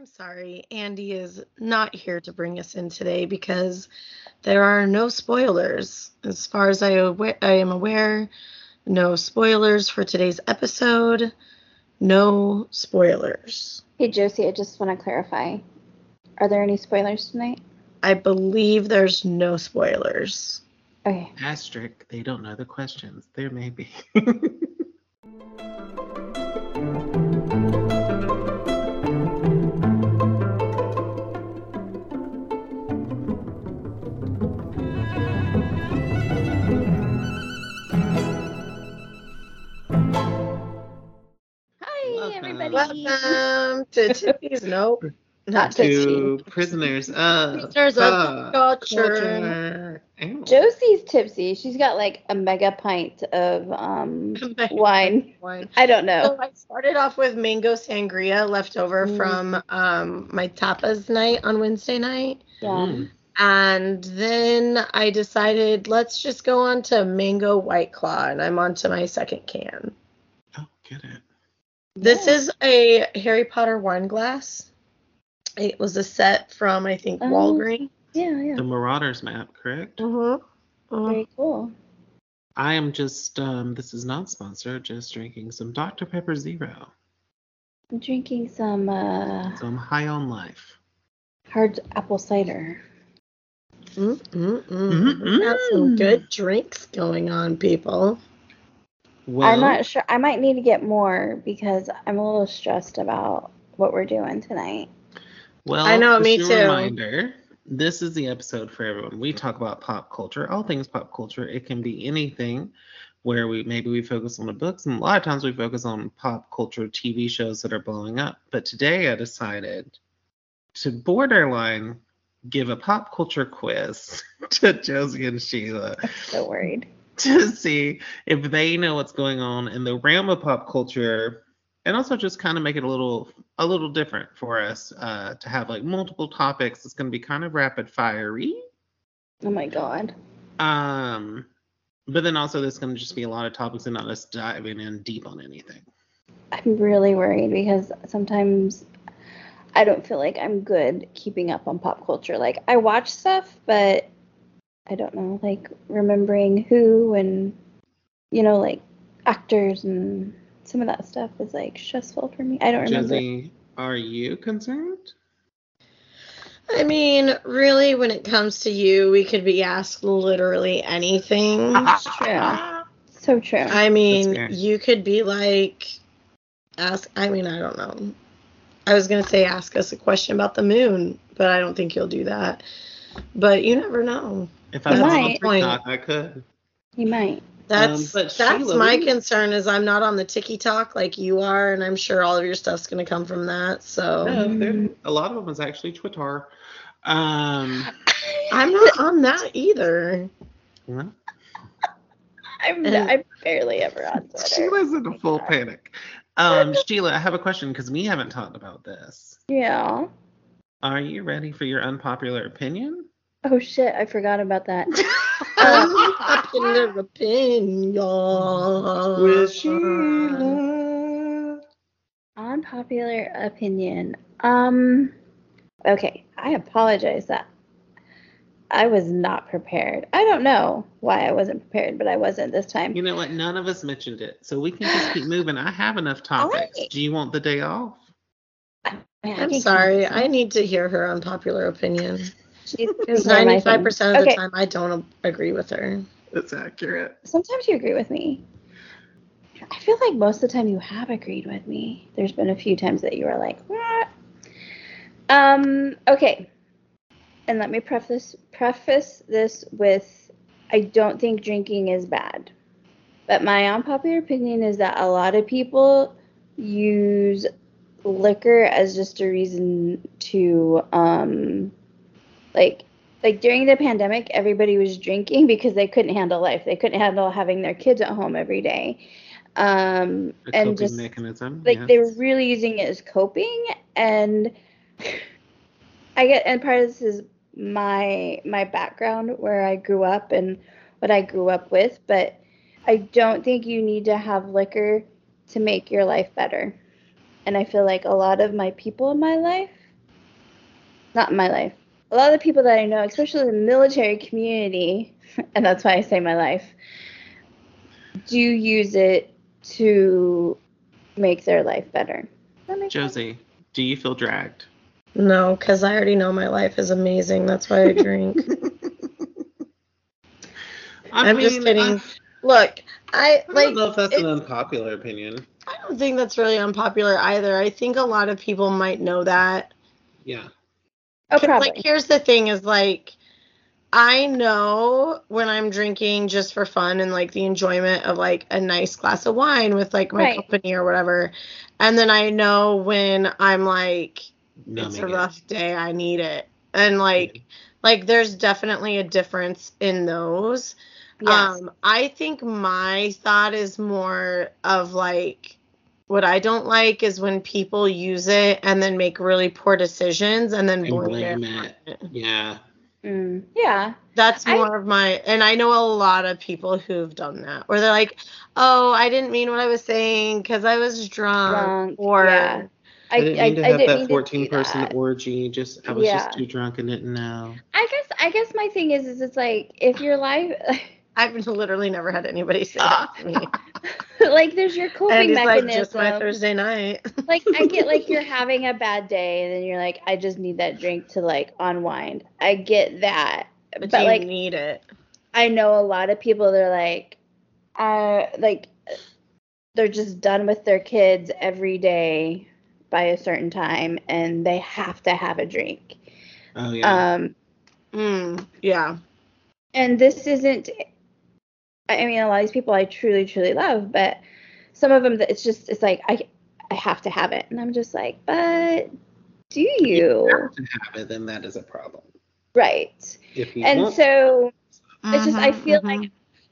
I'm sorry, Andy is not here to bring us in today because there are no spoilers. As far as I, awa- I am aware, no spoilers for today's episode. No spoilers. Hey Josie, I just want to clarify. Are there any spoilers tonight? I believe there's no spoilers. Okay. Asterisk, they don't know the questions. There may be. Welcome to Tiffy's. Nope. Not That's to prisoners of Prisoners of the culture. Ow. Josie's tipsy. She's got like a mega pint of um wine. Wine. I don't know. So I started off with mango sangria left over Mm. from um, my tapas night on Wednesday night. Yeah. Mm. And then I decided let's just go on to mango white claw, and I'm on to my second can. Oh, get it. This Yeah. is a Harry Potter wine glass. It was a set from I think Oh. Walgreens. Yeah, yeah. The Marauders map, correct? Mm-hmm. Very cool. I am just, um, this is not sponsored, just drinking some Dr. Pepper Zero. I'm drinking some uh So I'm high on life. hard apple cider. Mm-mm-mm. Mm-mm. We got some good drinks going on, people. Well, I'm not sure. I might need to get more because I'm a little stressed about what we're doing tonight. well, I know, me too. Reminder, this is the episode for everyone. We talk about pop culture, all things pop culture. It can be anything where we maybe we focus on the books, and a lot of times we focus on pop culture TV shows that are blowing up. But today I decided to borderline give a pop culture quiz to Josie and Sheila I'm So worried. to see if they know what's going on in the realm of pop culture and also just kind of make it a little a little different for us uh, to have like multiple topics it's going to be kind of rapid fiery Oh my god. um but then also there's going to just be a lot of topics and not us diving in deep on anything I'm really worried because sometimes I don't feel like I'm good keeping up on pop culture. Like I watch stuff, but I don't know, like remembering who and you know, like actors and some of that stuff is like stressful for me. I don't remember. Josie, are you concerned I mean, really, when it comes to you, we could be asked literally anything. true. So true. I mean, you could be like, ask. I mean, I don't know. I was gonna say ask us a question about the moon, but I don't think you'll do that. But you never know. If i was That's on my TikTok, i could you might. That's but that's Sheila, my you- concern is I'm not on the TikTok like you are, and I'm sure all of your stuff's gonna come from that. So no, a lot of them is actually twitter um I'm not on that either. well, I'm And- I'm barely ever on Twitter. Sheila's in a full panic. Um, Sheila, I have a question because we haven't talked about this. Yeah. Are you ready for your unpopular opinion? Oh shit, I forgot about that. Unpopular opinion. Unpopular opinion. Um okay, I apologize that I was not prepared. I don't know why I wasn't prepared, but I wasn't this time. You know what? None of us mentioned it, so we can just keep moving. I have enough topics. Alright. Do you want the day off? I I'm sorry. I need to hear her unpopular opinion. She's Because 95% thing. of the time I don't agree with her. That's accurate. Sometimes you agree with me. I feel like most of the time you have agreed with me. There's been a few times that you were like, what? Um, okay. And let me preface preface this with I don't think drinking is bad. But my unpopular opinion is that a lot of people use liquor as just a reason to um like like during the pandemic everybody was drinking because they couldn't handle life they couldn't handle having their kids at home every day um A and just mechanism. like they were really using it as coping and i get and part of this is my my background where i grew up and what i grew up with but i don't think you need to have liquor to make your life better and i feel like a lot of my people in my life Not in my life. A lot of the people that I know, especially the military community, and that's why I say my life, do use it to make their life better. Does that make sense? Josie, do you feel dragged? No, because I already know my life is amazing. That's why I drink. I I'm just kidding. I, Look, I I like. don't know if that's an unpopular opinion. I don't think that's really unpopular either. I think a lot of people might know that. Yeah. Oh, 'Cause, probably. Like, here's the thing: is like, I know when I'm drinking just for fun and like the enjoyment of like a nice glass of wine with like my Right. company or whatever, and then I know when I'm like, it's a Numbing it. rough day, I need it, and like, like there's definitely a difference in those. yes. Um, I think my thought is more of like what I don't like is when people use it and then make really poor decisions and then blame, blame it. it. Yeah. Mm, yeah. That's I- more of my, and I know a lot of people who've done that, where they're like, "Oh, I didn't mean what I was saying because I was drunk,", Drunk, or yeah. I, I, didn't I, mean to I have didn't that mean 14 person that. orgy. Just I was Yeah. just too drunk and didn't know. I guess I guess my thing is is it's like if your life I've literally never had anybody say that to me. like there's your and coping he's like, mechanism. "Just my Thursday night." like I get like you're having a bad day and then you're like I just need that drink to like unwind. I get that. but, But, you like need it. I know a lot of people they're like uh like they're just done with their kids every day by a certain time and they have to have a drink. Oh yeah. Um Mm, yeah. and this isn't I mean a lot of these people I truly truly love, but some of them that it's just it's like I I have to have it and I'm just like, but do you? have to have it, then that is a problem. Right. If you And won't, so it's just I Mhm, feel mhm. like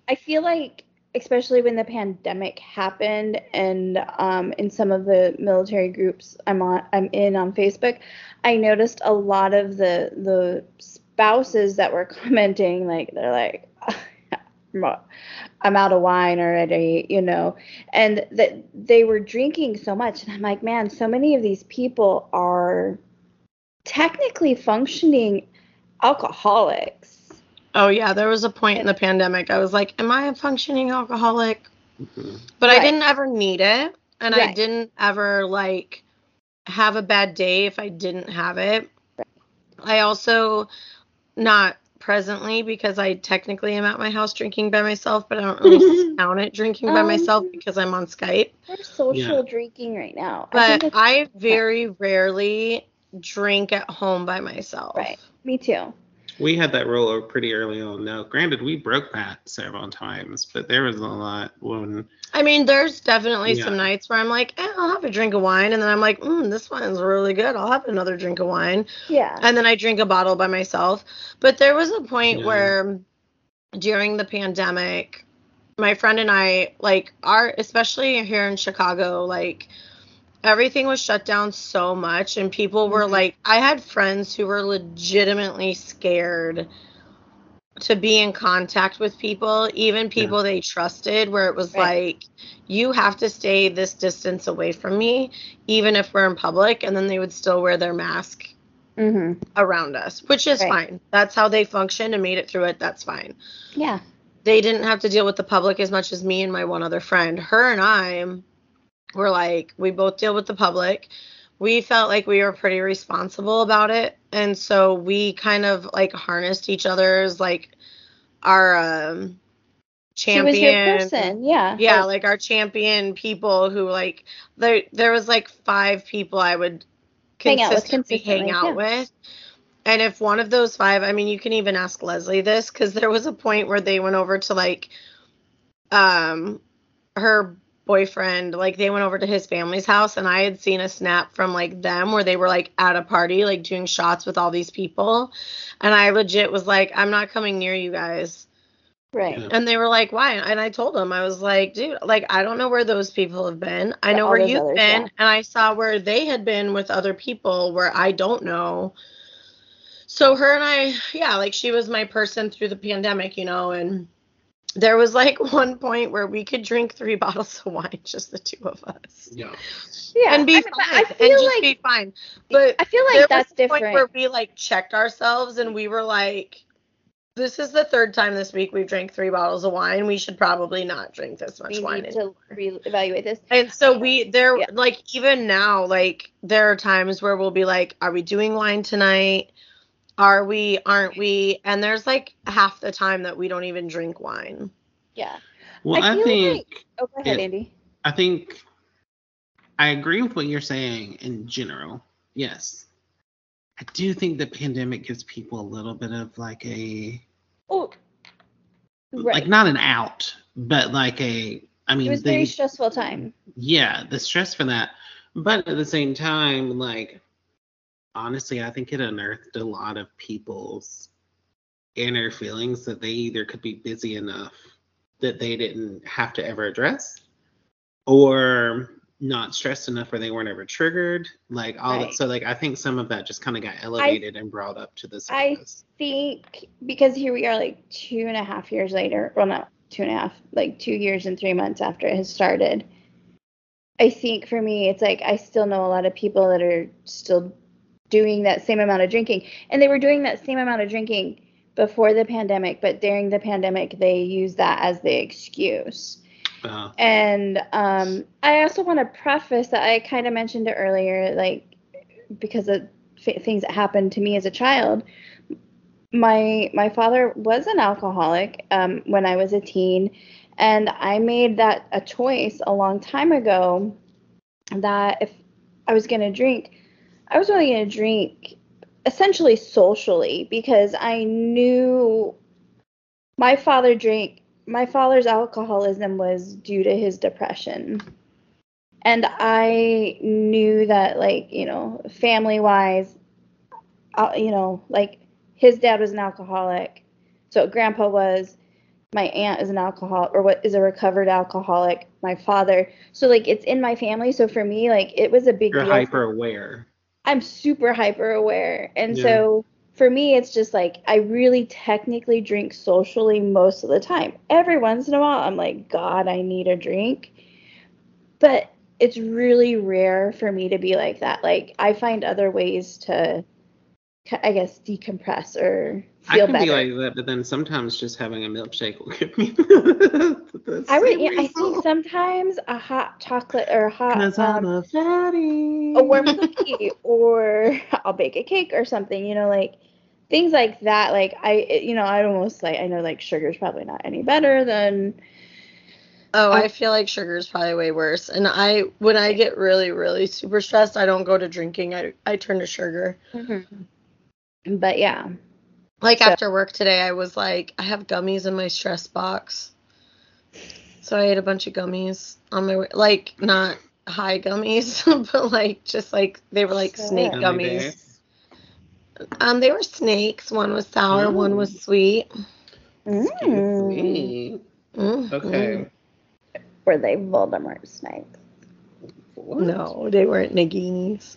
I feel like especially when the pandemic happened and um, in some of the military groups I'm on I'm in on Facebook, I noticed a lot of the the spouses that were commenting like they're like I'm out of wine already, you know, and that they were drinking so much and I'm like, man, so many of these people are technically functioning alcoholics. Oh yeah, there was a point in the pandemic I was like, "Am I a functioning alcoholic?" Mhm. But I didn't ever need it, and I didn't ever like have a bad day if I didn't have it. I also not presently because I technically am at my house drinking by myself, but I don't really count it drinking by Um, myself because I'm on Skype. We're social Yeah. drinking right now. But think it's I very rarely drink at home by myself. right. Me too. We had that rule pretty early on. Now, granted, we broke that several times, but there was a lot when I mean, there's definitely Yeah. some nights where I'm like, eh, I'll have a drink of wine, and then I'm like, mm, this wine's really good. I'll have another drink of wine, Yeah. and then I drink a bottle by myself. But there was a point Yeah. where during the pandemic, my friend and I, like, our, especially here in Chicago, like, everything was shut down so much, and people were Mhm. like, I had friends who were legitimately scared to be in contact with people, even people they trusted, where it was Right. like, you have to stay this distance away from me, even if we're in public, and then they would still wear their mask hmm around us, which is Right. fine. That's how they functioned and made it through it. That's fine. Yeah. They didn't have to deal with the public as much as me and my one other friend. Her and I were like, we both deal with the public. We felt like we were pretty responsible about it. And so we kind of like harnessed each other's like our um She was your person. Yeah. yeah, Like, like our champion people who like there there was like five people I would Hang out with consistently hang out yeah. with. And if one of those five, I mean, you can even ask Leslie this because there was a point where they went over to like, um, her boyfriend, like they went over to his family's house, and I had seen a snap from like them where they were like at a party, like doing shots with all these people, and I legit was like, I'm not coming near you guys. right. Yeah. And they were like, why? And I told them, I was like, dude, like, I don't know where those people have been. I Yeah, know all where you've others, been. yeah. And I saw where they had been with other people where I don't know. So her and I, yeah, like she was my person through the pandemic, you know, and there was like one point where we could drink three bottles of wine, just the two of us, Yeah. Yeah, and be I mean, fine, but I and feel just like be fine. But I feel there like that's was a point where we like checked ourselves and we were like, "This is the third time this week we've drank three bottles of wine. We should probably not drink this much we wine." need anymore." to reevaluate this. And so we there Yeah. like even now like there are times where we'll be like, "Are we doing wine tonight? Are we? Aren't we?" And there's like half the time that we don't even drink wine. Yeah. Well, I I, feel think Oh, go ahead, it- Andy. I think I agree with what you're saying in general. Yes. I do think the pandemic gives people a little bit of like a Oh, right. like not an out, but like a I mean it was they very stressful time. yeah, the stress for that. But at the same time, like honestly, I think it unearthed a lot of people's inner feelings that they either could be busy enough that they didn't have to ever address or not stressed enough where they weren't ever triggered. Like all that so like I think some of that just kind of got elevated and brought up to the surface I- think because here we are like two and a half years later well not two and a half like two years and three months after it has started i think for me it's like i still know a lot of people that are still doing that same amount of drinking. And they were doing that same amount of drinking before the pandemic but during the pandemic they use that as the excuse. Uh, and um, I also want to preface that I kind of mentioned it earlier, like because of f- things that happened to me as a child. My my father was an alcoholic um, when I was a teen, and I made that a choice a long time ago that if I was going to drink, I was only going to drink essentially socially because I knew my father drank my father's alcoholism was due to his depression. And i knew that like you know family wise uh, you know like his dad was an alcoholic. So grandpa was my aunt is an alcoholic or what is a recovered alcoholic my father. So like it's in my family. So for me like it was a big you're deal hyper aware. I'm super hyper aware. And Yeah. so for me, it's just like I really technically drink socially most of the time. Every once in a while, I'm like, God, I need a drink. But it's really rare for me to be like that. Like, I find other ways to, I guess, decompress or feel better. I feel can better. be like that, but then sometimes just having a milkshake will give me. the I would, yeah, I think sometimes a hot chocolate or a hot, Cause I'm um, a fatty. a warm cookie or I'll bake a cake or something, you know, like things like that. Like I, you know, I'd almost like, I know like sugar's probably not any better than, Oh, I- I feel like sugar is probably way worse. And I, when I get really, really super stressed, I don't go to drinking. I, I turn to sugar. But yeah. Like So- after work today, I was like, I have gummies in my stress box. So I ate a bunch of gummies on my way. Like, not high gummies, but like, just like, they were like snake Sure. Gummy gummies. bears. Um, they were snakes. One was sour, one was sweet. Mm. me. Mm, Okay. Were they Voldemort snakes? What? mm. No, they weren't naginis.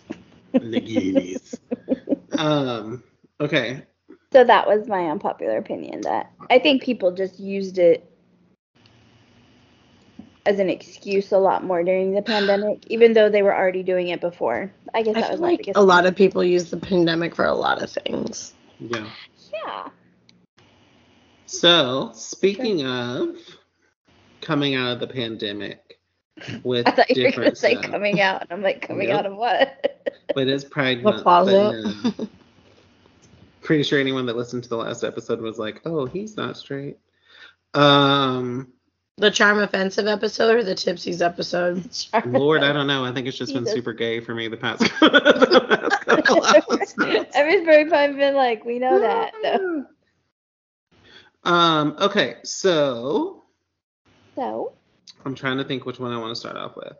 Naginis. um. Okay. So that was my unpopular opinion that I think people just used it as an excuse a lot more during the pandemic, even though they were already doing it before. I guess I that feel was like a lot of people use the pandemic for a lot of things. Yeah. Yeah. So speaking of coming out of the pandemic with I thought you were different gonna say coming out, and I'm like, coming Nope. out of what? but it's Pride The Month. but closet. no. Pretty sure anyone that listened to the last episode was like, "Oh, he's not straight." Um, The charm offensive episode or the tipsies episode? Lord, I don't know. I think it's just been super gay for me the past, the past couple episodes. Everybody's probably been like, we know that. though. Um. Okay. So So, I'm trying to think which one I want to start off with.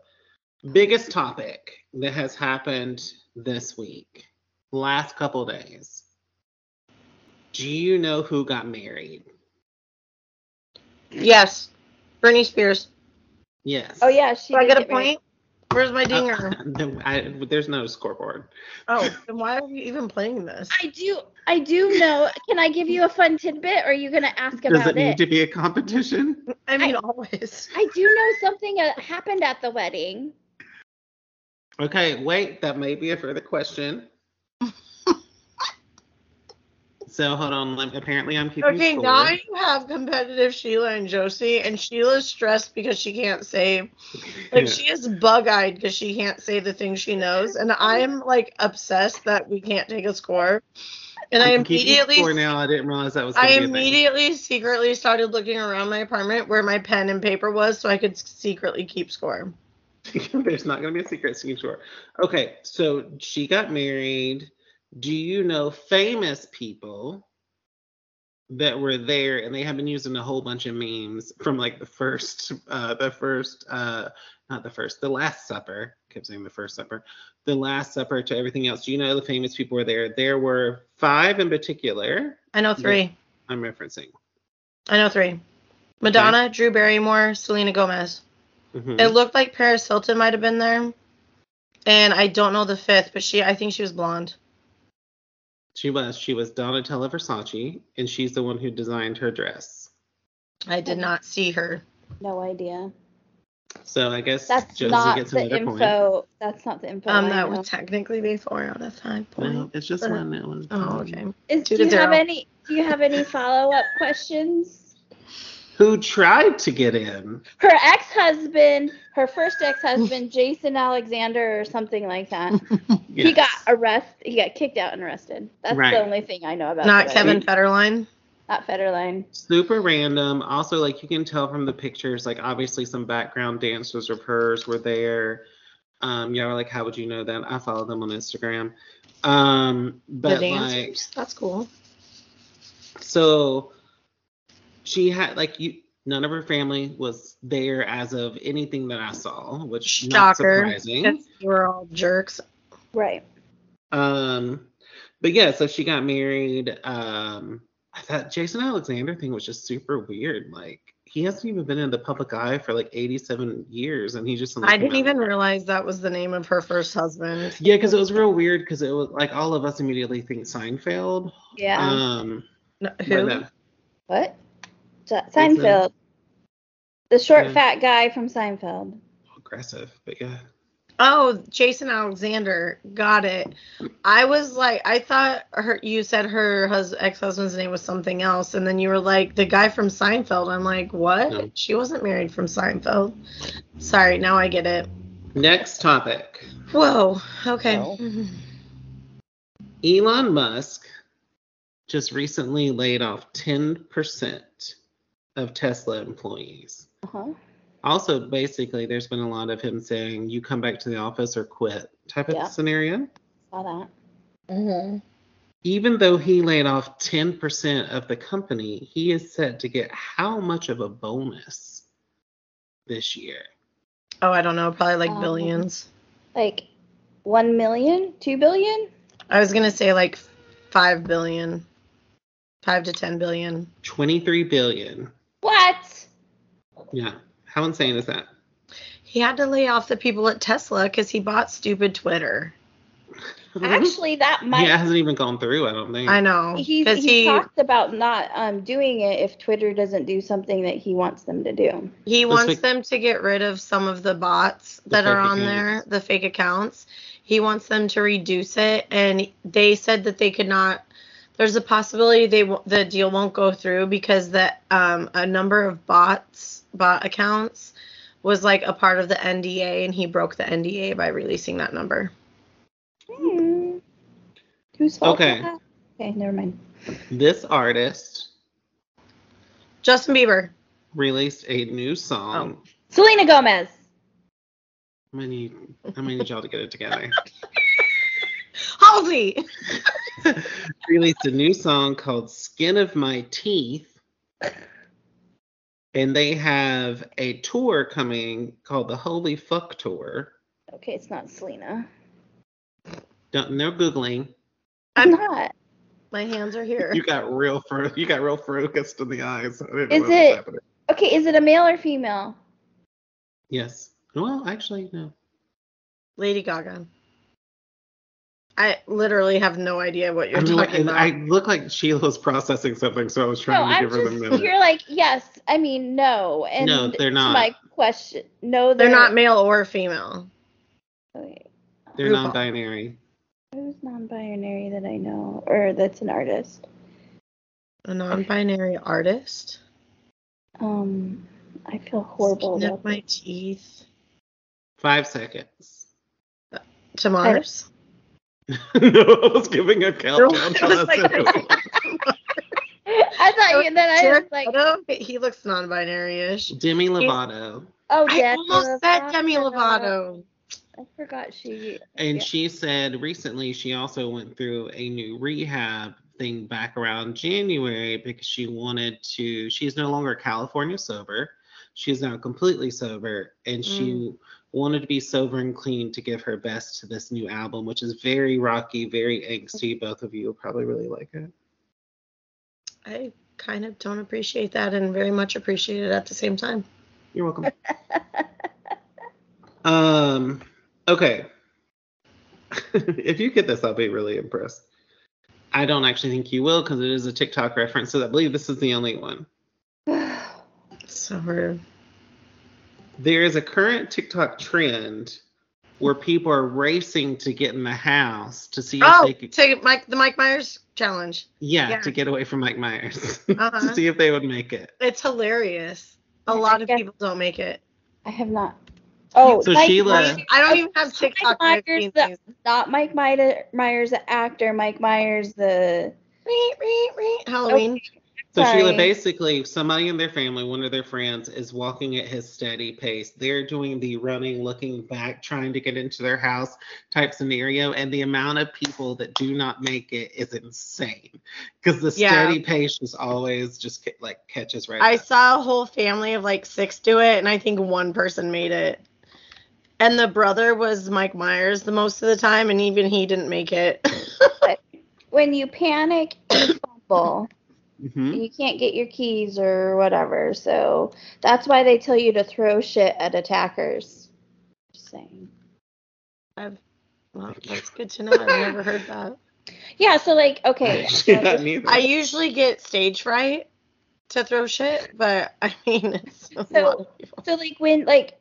Biggest topic that has happened this week, last couple days. Do you know who got married? Yes, Britney Spears. Yes. oh yeah, she. Do I did get a get married. point? Where's my dinger? No, I, there's no scoreboard. oh, then why are we even playing this? I do I do know. Can I give you a fun tidbit or are you gonna ask Does about it need it? need to be a competition? I mean, I- always. I do know something uh, happened at the wedding. Okay, wait, that may be a further question. So hold on. Apparently, I'm keeping Okay, score. now you have competitive Sheila and Josie, and Sheila's stressed because she can't say, like, Yeah. she is bug eyed because she can't say the things she knows, and I'm like obsessed that we can't take a score. And I I'm keeping immediately, score now. I didn't realize that was. I gonna be a thing. immediately secretly started looking around my apartment where my pen and paper was, so I could secretly keep score. There's not going to be a secret sure. Okay, so she got married. Do you know famous people that were there and they have been using a whole bunch of memes from like the first uh the first uh not the first, the last supper. I kept saying the first supper. The last supper to everything else. Do you know the famous people were there? There were five in particular I know three. I'm referencing. I know three. Madonna, Drew Barrymore, Selena Gomez. Mhm. It looked like Paris Hilton might have been there. And I don't know the fifth, but she I think she was blonde. She was. She was Donatella Versace, and she's the one who designed her dress. I did not see her. No idea. So I guess That's Josie not gets the another point. info. That's not the info. Um, that know. would technically be four out of five points. No, it's just one that was. Oh, okay. Is, do to you have any? Do you have any follow up questions? Who tried to get in? Her ex husband, her first ex husband, Jason Alexander or something like that. He got arrested. He got kicked out and arrested. That's Right. the only thing I know about. Not Kevin. Federline. Not Federline. super random. Also, like you can tell from the pictures, like obviously some background dancers of hers were there. Um, y'all are like, how would you know that? I follow them on Instagram. Um, The but like, dancers. That's cool. so she had like you. None of her family was there as of anything that I saw, which not Shocker. surprising. Because they were all jerks. Right. Um, but yeah, so she got married. Um, I thought Jason Alexander thing was just super weird. Like he hasn't even been in the public eye for like 87 years, and he just. I didn't even realize that was the name of her first husband. Yeah, because it was real weird because it was like all of us immediately think Seinfeld. Yeah. Um, No, who? no. what? Se- Seinfeld. The short, Yeah. fat guy from Seinfeld. aggressive, but yeah. Oh, Jason Alexander. Got it. I was like, I thought her. You said her hus- ex-husband's name was something else, and then you were like, the guy from Seinfeld. I'm like, what? No. She wasn't married from Seinfeld. Sorry, now I get it. Next topic. Whoa. Okay. No. Elon Musk just recently laid off 10% of Tesla employees. Uh-huh. Also, basically, there's been a lot of him saying, you come back to the office or quit type of scenario. Saw that. Mhm. Even though he laid off 10% of the company, he is set to get how much of a bonus this year? Oh, I don't know. Probably like Um, billions. Like one million, two billion. I was gonna say like five billion, five to ten billion. 23 billion. What? Yeah. How insane is that? He had to lay off the people at Tesla because he bought stupid Twitter. Actually, that might. yeah, it hasn't even gone through, I don't think. I know. He's, Because he, he talked about not um, doing it if Twitter doesn't do something that he wants them to do. he Those wants fake- them to get rid of some of the bots The that are fake on there, the fake accounts. He wants them to reduce it, and they said that they could not. There's a possibility they w- the deal won't go through because that um, a number of bots bot accounts was like a part of the NDA, and he broke the NDA by releasing that number. Hmm. Whose Okay. that? Okay, never mind. This artist Justin Bieber. released a new song. Selena Gomez. I'm gonna need, I'm gonna need y'all to get it together. Halsey. released a new song called Skin of My Teeth. And they have a tour coming called the Holy Fuck Tour. Okay, it's not Selena. Don't no googling. I'm I'm- not. My hands are here. You got real fro- you got real focused in the eyes. I didn't know Is what it- happening. Okay, is it a male or female? Yes. Well, actually, no. Lady Gaga. I literally have no idea what you're I'm talking li- about. I look like Sheila was processing something, so I was No, trying to I'm give her the just. minute. You're like yes. I mean no. And No, they're not. my question, no, They're not male or female. Okay. They're RuPaul. non-binary. Who's non-binary that I know, or that's an artist? A non-binary artist. Um, I feel horrible Snip about my this. teeth. Five seconds. To Mars. no, I was giving a countdown. I to was us. I thought you. Then I was like, Leto, he looks non-binary-ish. Demi Lovato. oh, yeah, I Demi almost said Demi Lovato. Lovato. I forgot she. And yeah. she said recently she also went through a new rehab thing back around January because she wanted to, she's no longer California sober. She's now completely sober and she mm. Wanted to be sober and clean to give her best to this new album, which is very rocky, very angsty. Both of you will probably really like it. I kind of don't appreciate that and very much appreciate it at the same time. You're welcome. um, okay. if you get this, I'll be really impressed. I don't actually think you will because it is a TikTok reference, so I believe this is the only one. So rude. There is a current TikTok trend where people are racing to get in the house to see if Oh, they could, take Mike the Mike Myers challenge. yeah, yeah. to get away from Mike Myers Uh-huh. to see if they would make it. It's hilarious. A lot of people don't make it. I have not. Oh, So Mike Sheila- Myers- I don't even have TikTok. and I've Myers, the- not Mike Myers, Myers, the actor. Mike Myers, the. Halloween. reet, reet. Halloween. So Sheila, basically, somebody in their family, one of their friends, is walking at his steady pace. They're doing the running, looking back, trying to get into their house type scenario, and the amount of people that do not make it is insane. Because the Yeah. steady pace just always just like catches right. I up. saw a whole family of like six do it, and I think one person made it. And the brother was Mike Myers the most of the time, and even he didn't make it. When you panic, you fumble. Mhm. You can't get your keys or whatever. So that's why they tell you to throw shit at attackers. Just saying. well, that's good to know. I've never heard that. Yeah. So like, okay. Yeah, neither. I usually get stage fright to throw shit, but I mean, it's a So- lot of. So like when like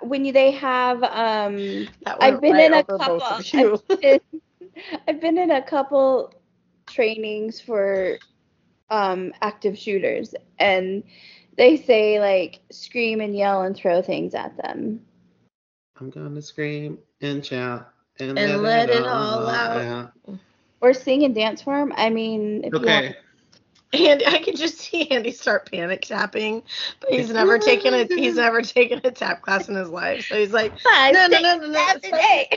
when you they have um I've been right in a couple. I've been, I've been in a couple trainings for um, active shooters, and they say like scream and yell and throw things at them. I'm gonna scream and shout and, And let it all out. Or sing and dance for them. I mean, if you Okay. Want, And I can just see Andy start panic tapping, but he's never taken a he's never taken a tap class in his life. So he's like, five, no, no, six, no, no, no, seven, it's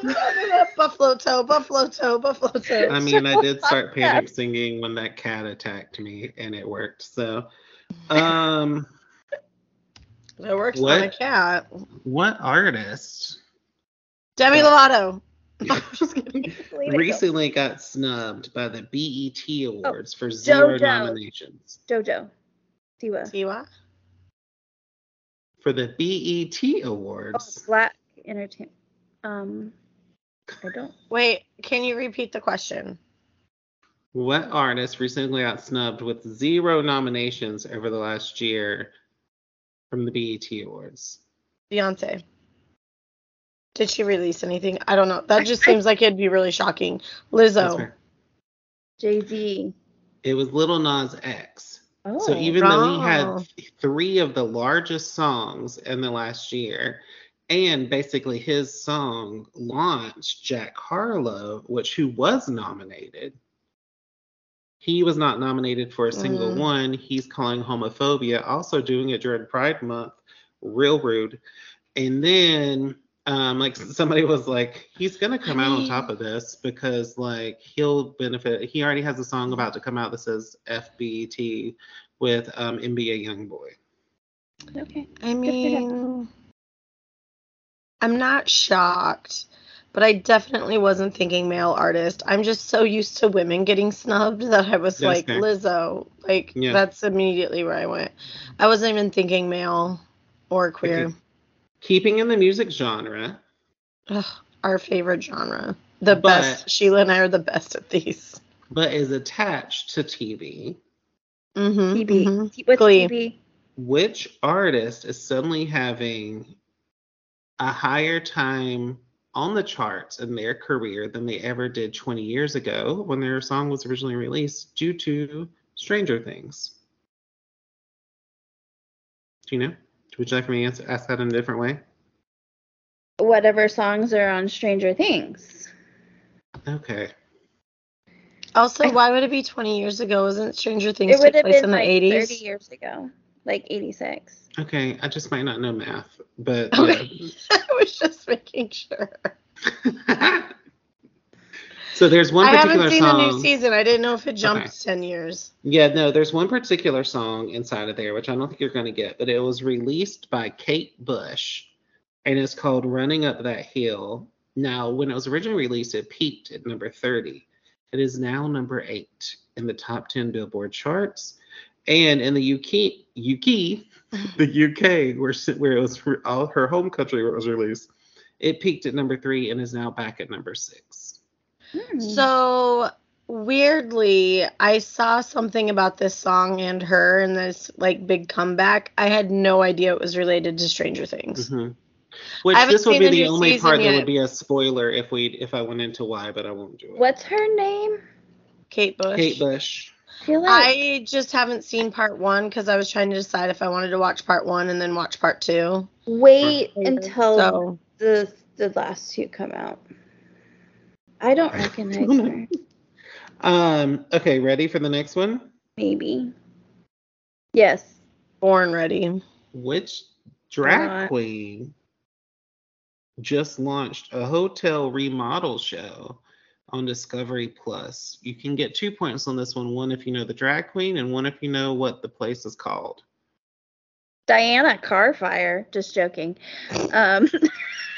eight. buffalo toe, buffalo toe, buffalo toe. I mean, I did start panic singing when that cat attacked me, and it worked. So, um, That works What? on a cat. what artist Demi Lovato. Just kidding. Leave it recently got snubbed by the BET Awards for zero JoJo. nominations? go. Jojo. Siwa. Siwa? For the BET Oh, Awards, Black Entertainment. Um, I don't. Wait, can you repeat the question? what artist recently got snubbed with zero nominations over the last year from the BET Awards? Beyonce. Did she release anything? I don't know. That just seems like it'd be really shocking. Lizzo. fair. Jay Z. It was Lil Nas X. Oh. So even though he had three of the largest songs in the last year, and basically his song launched Jack Harlow, which who was nominated. He was not nominated for a single Mm. one. He's calling homophobia, also doing it during Pride Month. Real rude. And then um like somebody was like he's gonna come out on top of this because like he'll benefit he already has a song about to come out that says fbt with um nba youngboy okay. I mean, I'm not shocked, but I definitely wasn't thinking male artist. I'm just so used to women getting snubbed that I was That's like, fair. Lizzo. Like, Yeah. that's immediately where I went. I wasn't even thinking male or queer. Keeping in the music genre Ugh, our favorite genre. The But- best. Sheila and I are the best at these. but is attached to TV. Mm-hmm, TB. T- What's Glee. TB? Which artist is suddenly having a higher time on the charts in their career than they ever did 20 years ago when their song was originally released due to Stranger Things? Do you know? Would you like me to answer, ask that in a different way? Whatever songs are on Stranger Things. Okay. Also, I- why would it be 20 years ago? Wasn't Stranger Things It took would have place been in the like 80s? 30 years ago, like 86. Okay. I just might not know math, but Okay. I was just making sure. so there's one particular song. I haven't seen song. the new season. I didn't know if it jumped Okay. 10 years. Yeah, no, there's one particular song inside of there, which I don't think you're going to get, but it was released by Kate Bush, and it's called Running Up That Hill. Now, when it was originally released, it peaked at number 30. It is now number eight in the top 10 Billboard charts. And in the UK, UK the UK, where, where it was all her home country where it was released, it peaked at number three and is now back at number six. Hmm. So weirdly, I saw something about this song and her and this like big comeback. I had no idea it was related to Stranger Things. hmm Which I haven't this would seen be the the only season part that would be a spoiler if we if I went into why, but I won't do it. What's her name? Kate Bush. Kate Bush. I like I just haven't seen part one because I was trying to decide if I wanted to watch part one and then watch part two. wait until So the the last two come out. I don't recognize her. Um. Okay, ready for the next one? Maybe. Yes. born ready. Which drag Not. queen just launched a hotel remodel show on Discovery Plus? You can get two points on this one. One if you know the drag queen, and one if you know what the place is called. Diana Carfire. Just joking. Um,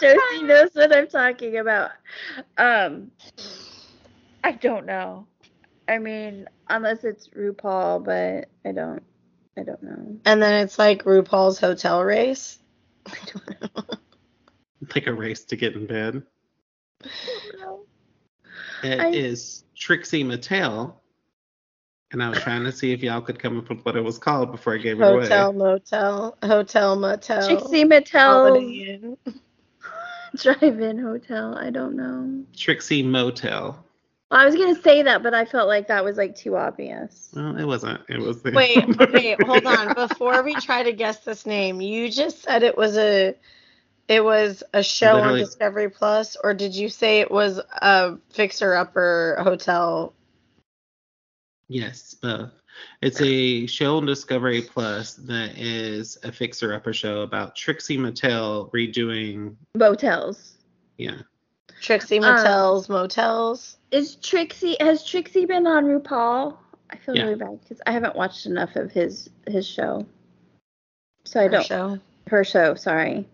Josie knows what I'm talking about. Um, I don't know. I mean, unless it's RuPaul, but I don't. I don't know. And then it's like RuPaul's hotel race. I don't know. Like a race to get in bed. It I- is Trixie Mattel. And I was trying to see if y'all could come up with what it was called before I gave it away. Hotel, motel, hotel, motel. Trixie Mattel Holiday Inn. Drive-In Hotel. I don't know. Trixie Motel. Well, I was gonna say that, but I felt like that was like too obvious. Well, it wasn't. It was the Wait, okay, hold on. Before we try to guess this name, you just said it was a it was a show Literally- on Discovery Plus, or did you say it was a fixer upper hotel? Yes, both. It's a show on Discovery Plus that is a fixer-upper show about Trixie Mattel redoing. Motels. Yeah, Trixie Um, Mattel's Motels. Is Trixie has Trixie been on RuPaul? I feel Yeah. really bad because I haven't watched enough of his his show, so I her don't show. her show. Sorry.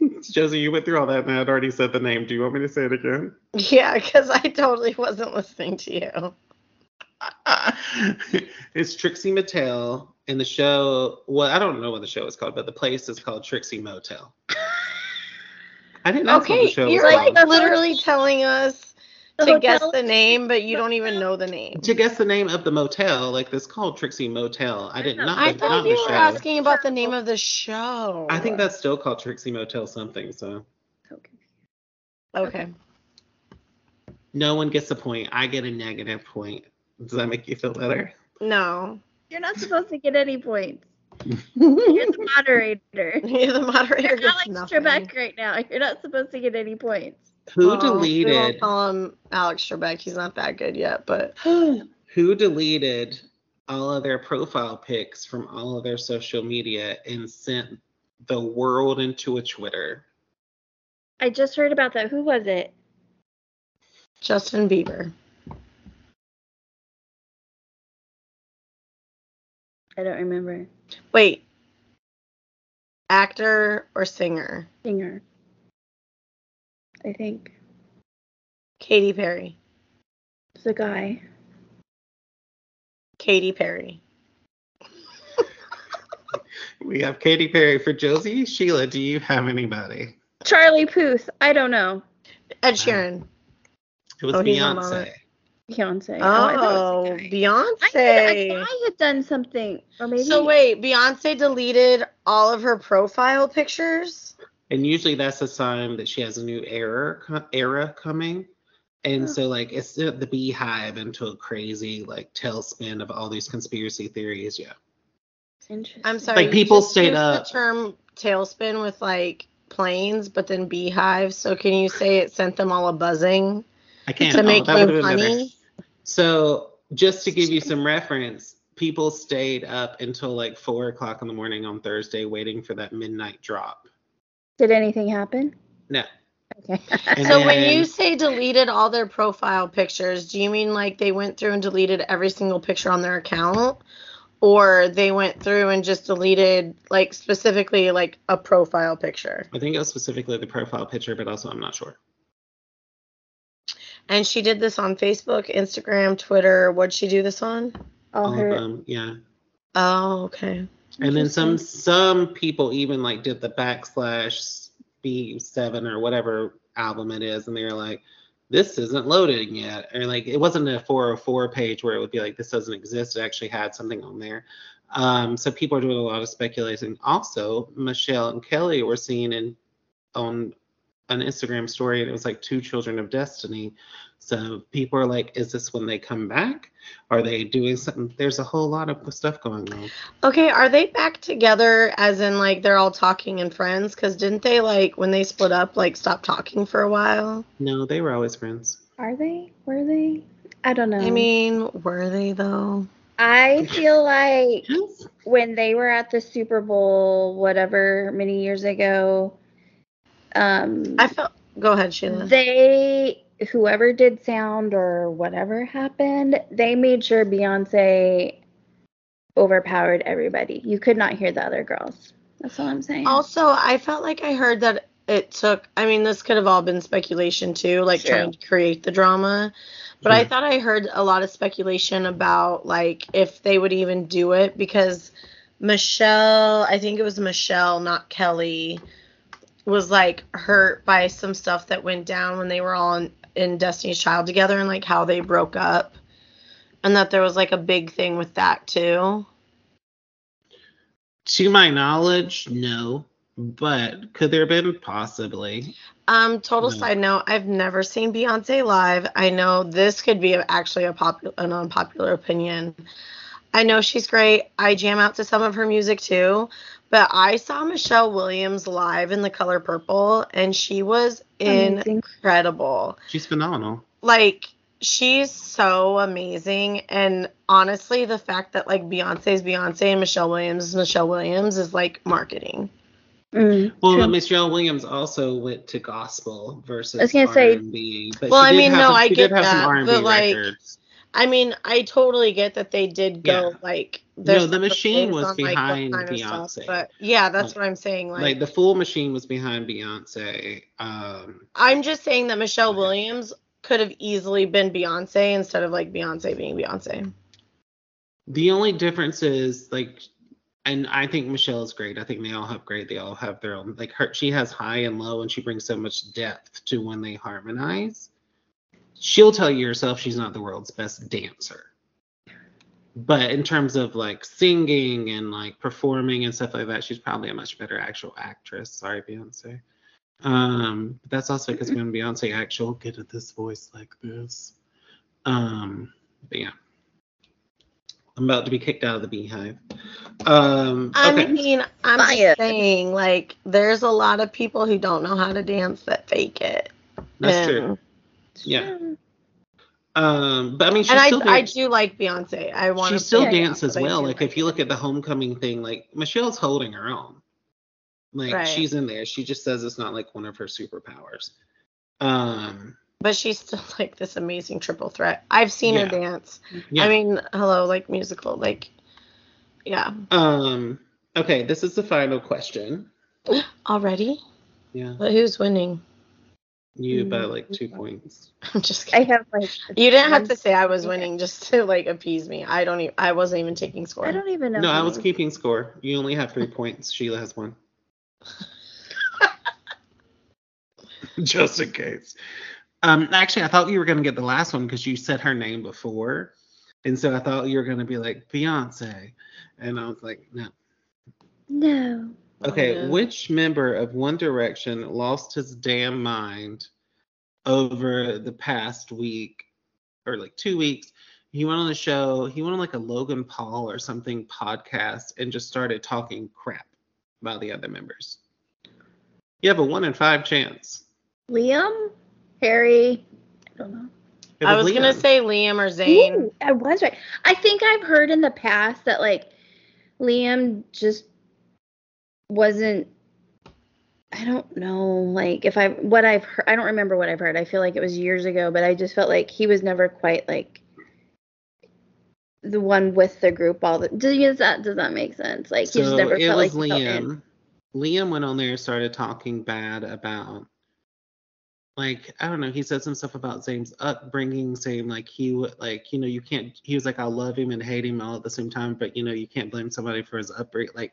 Josie, you went through all that and I had already said the name. Do you want me to say it again? Yeah, because I totally wasn't listening to you. it's Trixie Mattel, and the show. Well, I don't know what the show is called, but the place is called Trixie Motel. I didn't know what the Okay, show you're was like called. literally telling us The to guess the name, but you don't even know the name. to guess the name of the motel, like this called Trixie Motel. I didn't I the, thought you were show. asking about the name of the show. I think that's still called Trixie Motel something. So Okay. okay. no one gets a point. I get a negative point. Does that make you feel better? No. You're not supposed to get any points. You're the moderator. You're the moderator. the moderator. You're gets Alex nothing. Trebek right now. You're not supposed to get any points. Who Well, We won't deleted? call him Alex Trebek. He's not that good yet, but Who deleted all of their profile pics from all of their social media and sent the world into a Twitter? I just heard about that. Who was it? Justin Bieber. I don't remember. Wait. Actor or singer? Singer. I think Katy Perry. it's a guy. Katy Perry. We have Katy Perry for Josie. Sheila, do you have anybody? Charlie Puth. I don't know. Ed Sheeran. It was Oh, Beyonce. it. Beyonce. Oh, I thought a oh, guy. Beyonce. I, had, I I had done something, or maybe. So wait, Beyonce deleted all of her profile pictures. And usually that's a sign that she has a new era era coming. And Oh. so like it's the the BeyHive into a crazy like tailspin of all these conspiracy theories. Yeah. Interesting. I'm sorry. Like, you people just stayed used up. The term tailspin with like planes, but then beehives. So can you say it sent them all a buzzing I can't to oh, make that would've you been better. honey? So just to give you some reference, people stayed up until like four o'clock in the morning on Thursday waiting for that midnight drop. Did anything happen? No. Okay. And So when you say deleted all their profile pictures, do you mean like they went through and deleted every single picture on their account? Or they went through and just deleted like specifically like a profile picture? I think it was specifically the profile picture, but also I'm not sure. And she did this on Facebook, Instagram, Twitter. What'd she do this on? All All her. of them, yeah. Oh, okay. And then some some people even like did the backslash B7 or whatever album it is, and they're like, this isn't loading yet. Or like it wasn't a 404 page where it would be like this doesn't exist. It actually had something on there. Um, so people are doing a lot of speculating. Also, Michelle and Kelly were seen in on an Instagram story, and it was like two children of destiny. So people are like, is this when they come back? Are they doing something? There's a whole lot of stuff going on. Okay, are they back together as in like they're all talking and friends? Because didn't they like when they split up, like stop talking for a while? No, they were always friends. Are they? Were they? I don't know. I mean, were they though? I feel like Yes. when they were at the Super Bowl, whatever, many years ago, um, I felt. Go ahead, Sheila. they whoever did sound or whatever happened, they made sure Beyonce overpowered everybody. You could not hear the other girls. That's all I'm saying. Also, I felt like I heard that it took. I mean, this could have all been speculation too, like True. trying to create the drama. But I Mhm. thought I heard a lot of speculation about like if they would even do it because Michelle, I think it was Michelle, not Kelly, was like hurt by some stuff that went down when they were all in, in Destiny's Child together and like how they broke up. And that there was like a big thing with that too. To my knowledge, no. But could there have been? Possibly. Um, total No. side note, I've never seen Beyonce live. I know this could be actually a popular an unpopular opinion. I know she's great. I jam out to some of her music too, but I saw Michelle Williams live in The Color Purple and she was Amazing. incredible. She's phenomenal. Like she's so amazing and honestly the fact that like Beyonce's Beyonce and Michelle Williams is Michelle Williams is like marketing. Mm, Well, true. Michelle Williams also went to gospel versus I was gonna say- R&B. But Well, she I mean, have no, I get did have some that, R&B but, like, records. I mean, I totally get that they did go Yeah. like. No, the machine was on, behind kind of stuff, Beyonce. but yeah, that's Like- what I'm saying. Like, Like the full machine was behind Beyonce. Um, I'm just saying that Michelle. Williams could have easily been Beyonce instead of like Beyonce being Beyonce. The only difference is like, and I think Michelle is great. I think they all have great. They all have their own. Like her, she has high and low, and she brings so much depth to when they harmonize. She'll tell you herself she's not the world's best dancer, but in terms of like singing and like performing and stuff like that, she's probably a much better actual actress. Sorry, Beyonce. Um, but that's also because when Beyonce acts, she'll get at this voice like this. Um, but yeah. I'm about to be kicked out of the BeyHive. Um, I okay. mean, I'm Fire. just saying, like, there's a lot of people who don't know how to dance that fake it. That's and, true. Yeah. Um, but I mean, she And I, still I dance- do like Beyonce. I want she still dances well. Like if you look at the homecoming thing, like Michelle's holding her own. Like Right. she's in there. She just says it's not like one of her superpowers. Um, but she's still like this amazing triple threat. I've seen Yeah. her dance. yeah. I mean, hello, like musical, like, yeah. um, okay, this is the final question. Already? Yeah. But who's winning? You Mm. by like two points. I'm just kidding. I have like. You didn't have to say I was winning just to like appease me. I don't even. I wasn't even taking score. I don't even know. No, I was keeping score. You only have three points. Sheila has one. Just in case. Um, actually, I thought you were gonna get the last one because you said her name before, and so I thought you were gonna be like Beyonce, and I was like, no. No. Okay, yeah. which member of One Direction lost his damn mind over the past week or like two weeks? He went on the show, he went on like a Logan Paul or something podcast and just started talking crap about the other members. You have a one in five chance. Liam, Harry. I don't know. I was gonna say Liam or Zayn. Ooh, I was right. I think I've heard in the past that like Liam just wasn't. I don't know, like if I what I've heard. I don't remember what I've heard. I feel like it was years ago, but I just felt like he was never quite like the one with the group all the. Does that does that make sense? Like he just never it felt was like he felt in. Liam. Liam went on there and started talking bad about, like, I don't know. He said some stuff about Zayn's upbringing, saying like he would, like, you know, you can't. He was like, I love him and hate him all at the same time, but you know, you can't blame somebody for his upbringing. Like,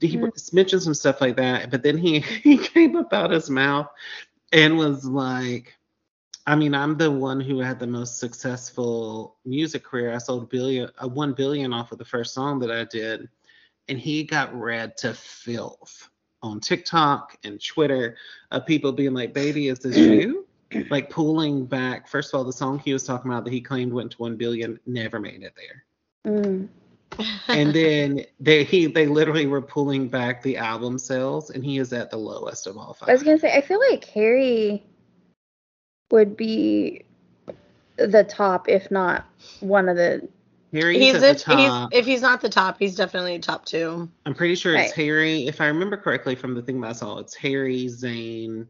he Mm. mentioned some stuff like that, but then he he came up out his mouth and was like. I mean, I'm the one who had the most successful music career. I sold billion, uh, one billion off of the first song that I did, and he got read to filth on TikTok and Twitter of people being like, "Baby, is this you?" Like pulling back. First of all, the song he was talking about that he claimed went to one billion never made it there. Mm. And then they he they literally were pulling back the album sales, and he is at the lowest of all five. I was gonna say I feel like Harry would be the top, if not one of the. Harry's he's at the if, he's if he's not the top, he's definitely top two. I'm pretty sure it's Harry. If I remember correctly from the thing that I saw, it's Harry, Zayn,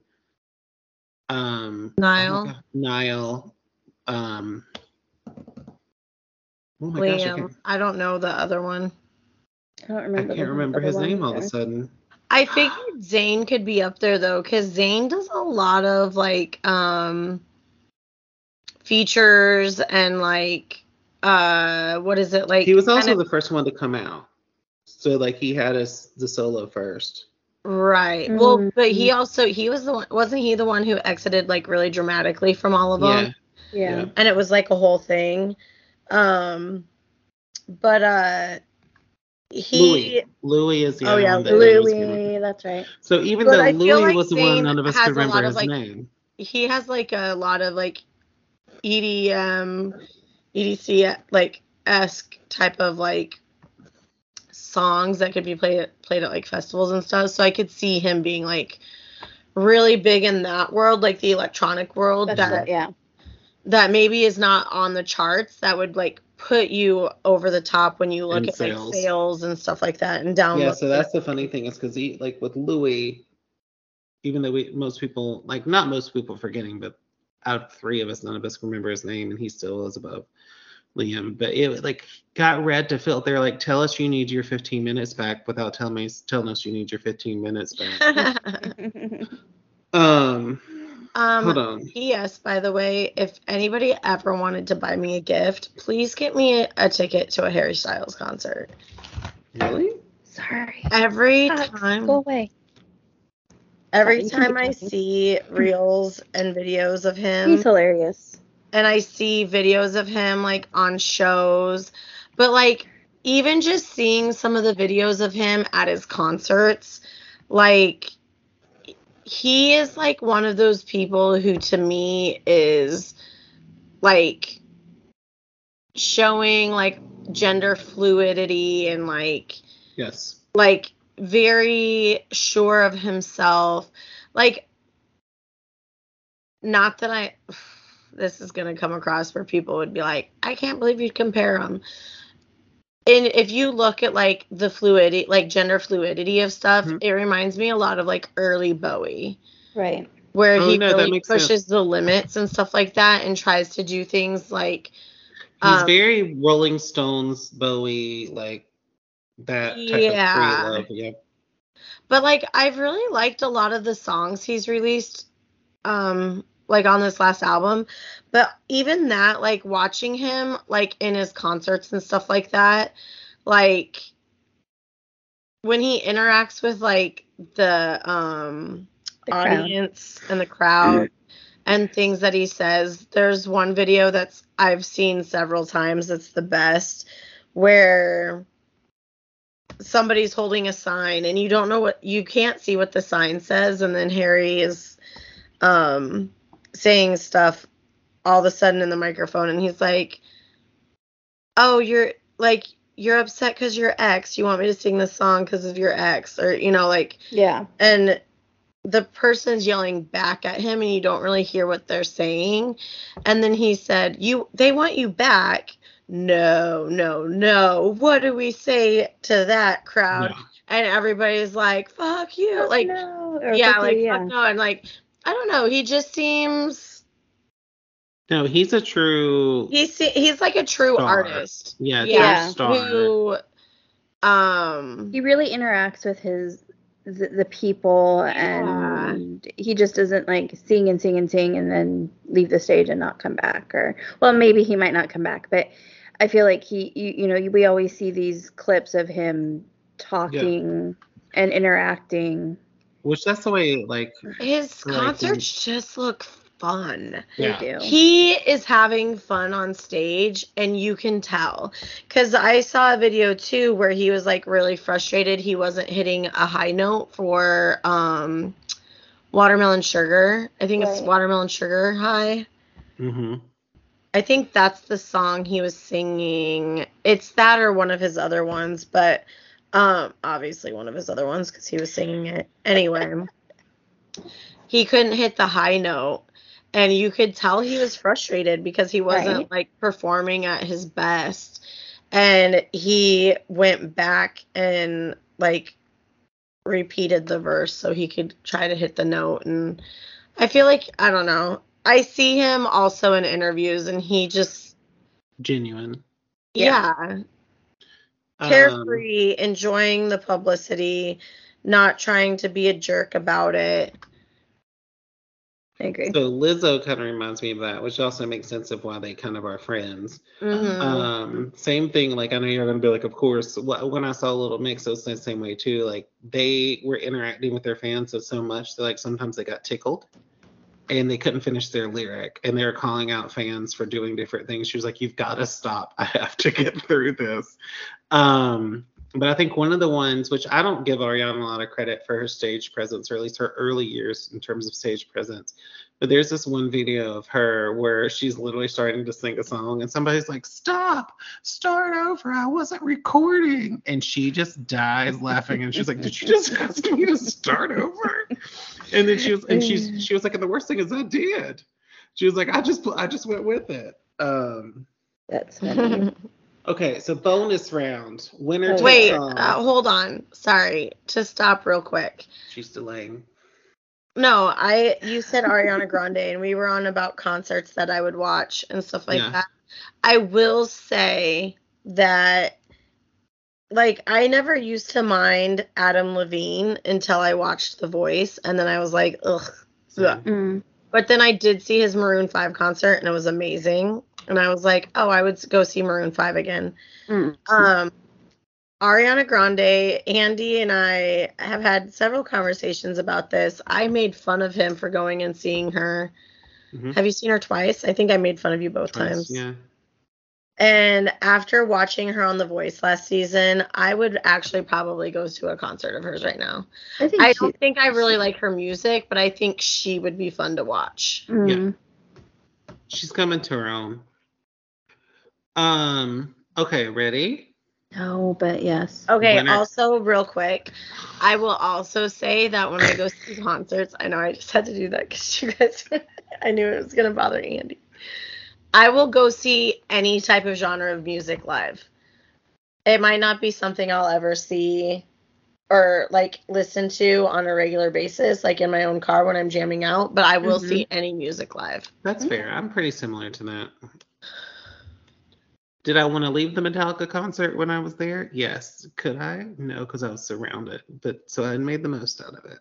um, oh Niall. God, Niall, um, oh my gosh, I I don't know the other one. I don't I can't remember his one name all of a sudden. I figured Zayn could be up there though, because Zayn does a lot of like um features and like uh what is it like He was also of- the first one to come out, so like he had us the solo first. right. Well, but he also he was the one wasn't he the one who exited like really dramatically from all of them? Yeah, Yeah. Yeah. and it was like a whole thing. Um but uh he Louis. Louis is the Oh, yeah, that Louis was gonna- Louis, that's right. So even But though I Louis like was the one none of us could remember his like, name. he has like a lot of like EDM, EDC like esque type of like songs that could be played played at like festivals and stuff. So I could see him being like really big in that world, like the electronic world That's that right, yeah. that maybe is not on the charts. That would like put you over the top when you look In at sales. like sales and stuff like that and download. Yeah, so that's the funny thing is because he like with Louis, even though we most people like not most people forgetting, but out of three of us, none of us can remember his name, and he still is above Liam. But it like got read to filth. They're like, tell us you need your 15 minutes back without telling me telling us you need your 15 minutes back. um, hold um on. P.S. By the way, if anybody ever wanted to buy me a gift, please get me a, a ticket to a Harry Styles concert. Really? Sorry. Every Alex, time, Go away. every Sorry, you can time I see reels and videos of him, He's hilarious. And I see videos of him like on shows, but like even just seeing some of the videos of him at his concerts, like he is like one of those people who to me is like showing like gender fluidity and like Yes. like very sure of himself like not that i this is going to come across where people would be like i can't believe you'd compare them and if you look at like the fluidity like gender fluidity of stuff Mhm. it reminds me a lot of like early bowie Right. where Oh, he no, that really makes sense. pushes the limits and stuff like that and tries to do things like He's Um, very Rolling Stones, Bowie, like that type Yeah. of free love. Yeah. But like I've really liked a lot of the songs he's released um like on this last album. But even that, like watching him like in his concerts and stuff like that, like when he interacts with like the um The crowd. audience and the crowd and things that he says. There's one video that's I've seen several times that's the best where somebody's holding a sign and you don't know what you can't see what the sign says and then Harry is um saying stuff all of a sudden in the microphone and he's like oh you're like you're upset because your ex you want me to sing this song because of your ex or you know like Yeah. and the person's yelling back at him and you don't really hear what they're saying and then he said you they want you back no no no what do we say to that crowd No. and everybody's like fuck you Fuck like no. Yeah fuck like you, yeah. fuck no and like i don't know he just seems No, he's a true. he's he's like a true Star. artist yeah, Yeah. true star. who um he really interacts with his the, the people Yeah. and he just doesn't like sing and sing and sing and then leave the stage and not come back or well maybe he might not come back but i feel like he you, you know we always see these clips of him talking and interacting Which that's the way, like, his Like, concerts just look fun Yeah. they do He is having fun on stage, and you can tell. Because I saw a video too where he was like really frustrated he wasn't hitting a high note for um, Watermelon Sugar. I think it's Watermelon Sugar High. hmm I think that's the song he was singing. It's that or one of his other ones, but um, obviously one of his other ones because he was singing it anyway. he couldn't hit the high note, and you could tell he was frustrated because he wasn't Right. like performing at his best. And he went back and like repeated the verse so he could try to hit the note and I feel like I don't know. I see him also in interviews and he just genuine. yeah, Um, carefree, enjoying the publicity, not trying to be a jerk about it. i agree so Lizzo kind of reminds me of that, which also makes sense of why they kind of are friends. Mhm. Um, same thing. Like I know you're gonna be like, of course. When I saw Little Mix, it was the same way too. Like they were interacting with their fans so, so much that like sometimes they got tickled, and they couldn't finish their lyric, and they were calling out fans for doing different things. She was like, "You've got to stop. I have to get through this." Um, but I think one of the ones, which I don't give Ariana a lot of credit for her stage presence, or at least her early years in terms of stage presence. But there's this one video of her where she's literally starting to sing a song, and somebody's like, "Stop! Start over! I wasn't recording!" And she just dies laughing, and she's like, "Did you just ask me to start over?" And then she was, and she's, she was like, "And the worst thing is I did." She was like, "I just, I just went with it." Um, that's funny okay, so bonus round, winner. Takes Wait, all. uh, hold on. Sorry, to stop real quick. she's delaying. No, I you said Ariana Grande and we were on about concerts that I would watch and stuff like Yeah. that. I will say that like I never used to mind Adam Levine until I watched The Voice and then I was like, ugh. ugh. Mm. But then I did see his Maroon 5 concert and it was amazing. And I was like, oh, I would go see Maroon 5 again. Mm. Um, Ariana Grande, Andy, and I have had several conversations about this. I made fun of him for going and seeing her. Mhm. Have you seen her twice? I think I made fun of you both Twice, times. Yeah. And after watching her on The Voice last season, I would actually probably go to a concert of hers right now. i think I she, don't think I really like her music, but I think she would be fun to watch. mm. She's coming to her own. Um. Okay. Ready? no but yes Okay, Winner. also real quick, I will also say that when I go see concerts, I know I just had to do that because you guys, I knew it was gonna bother Andy. I will go see any type of genre of music live. It might not be something I'll ever see or like listen to on a regular basis, like in my own car when I'm jamming out, but I will Mhm. see any music live. That's Okay. fair. I'm pretty similar to that. Did I want to leave the Metallica concert when I was there? Yes. Could I? No, because I was surrounded. But so I made the most out of it.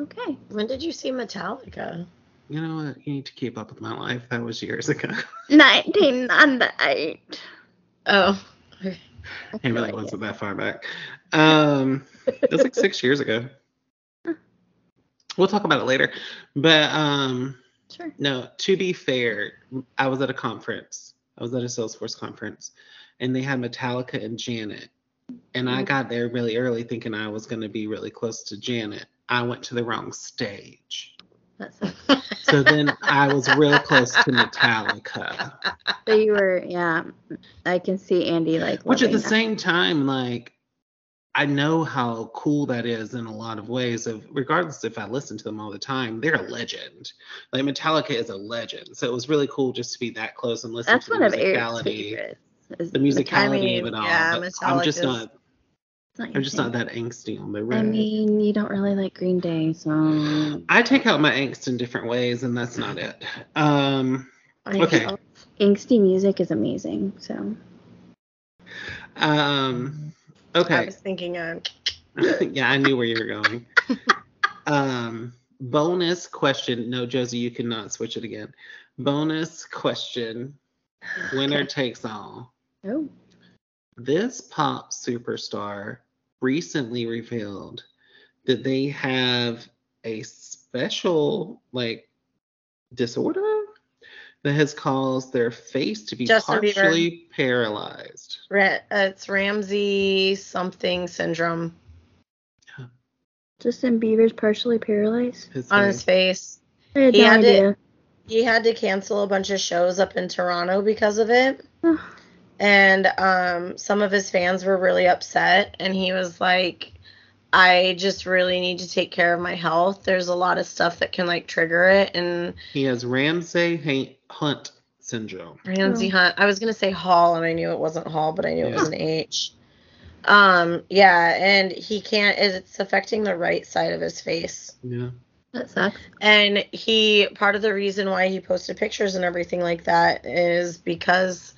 okay When did you see Metallica? you know what? You need to keep up with my life. That was years ago. 1998. Oh. I It really like wasn't that far back. Um, it was like six years ago. We'll talk about it later. But um, Sure. no, to be fair, I was at a conference. I was at a Salesforce conference, and they had Metallica and Janet. And I Mhm. got there really early thinking I was going to be really close to Janet. I went to the wrong stage. So then I was real close to Metallica. So you were, yeah. I can see Andy like. Which at the that. same time, like, I know how cool that is in a lot of ways. Of regardless if I listen to them all the time, they're a legend. Like Metallica is a legend. So it was really cool just to be that close and listen That's to one the of Eric's musicality, the musicality mean, of it all. yeah, but I'm just not. Not I'm just not that angsty on the I mean, you don't really like Green Day, so. I take out my angst in different ways, and that's not it. Um, Okay. Angsty music is amazing. So. um, I was thinking of yeah, I knew where you were going. um, bonus question. No, Josie, you cannot switch it again. Bonus question. Winner Okay. takes all. Oh. This pop superstar recently revealed that they have a special like disorder that has caused their face to be Justin Bieber. partially paralyzed. Ra- uh, it's Ramsay something syndrome Justin Bieber's partially paralyzed. His on face. his face. I had He no had to- He had to cancel a bunch of shows up in Toronto because of it. and um, some of his fans were really upset and he was like i just really need to take care of my health there's a lot of stuff that can like trigger it and He has Ramsay Hay- Hunt syndrome. Ramsay Oh. hunt i was going to say hall and i knew it wasn't hall but i knew it was an h um yeah and he can't it's affecting the right side of his face Yeah. That sucks. and he part of the reason why he posted pictures and everything like that is because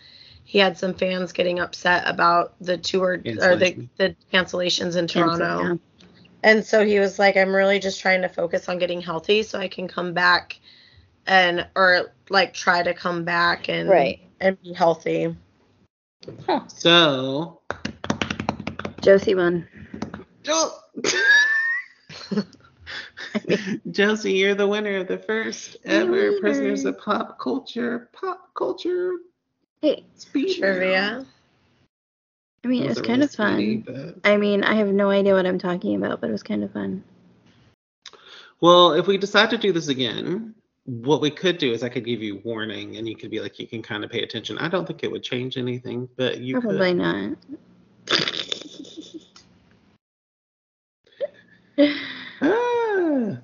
he had some fans getting upset about the tour or the, the cancellations in Cancel, Toronto. yeah. And so he was like, I'm really just trying to focus on getting healthy so I can come back and or like try to come back and Right. and be healthy. So, Josie won. Josie, you're the winner of the first ever winner. Prisoners of Pop Culture Pop Culture Hey, Speed Trivia. I mean, it was Wasn't kind really of fun. speedy, I mean, I have no idea what I'm talking about, but it was kind of fun. Well, if we decide to do this again, what we could do is I could give you warning, and you could be like, you can kind of pay attention. I don't think it would change anything, but you Probably could. not. Ah.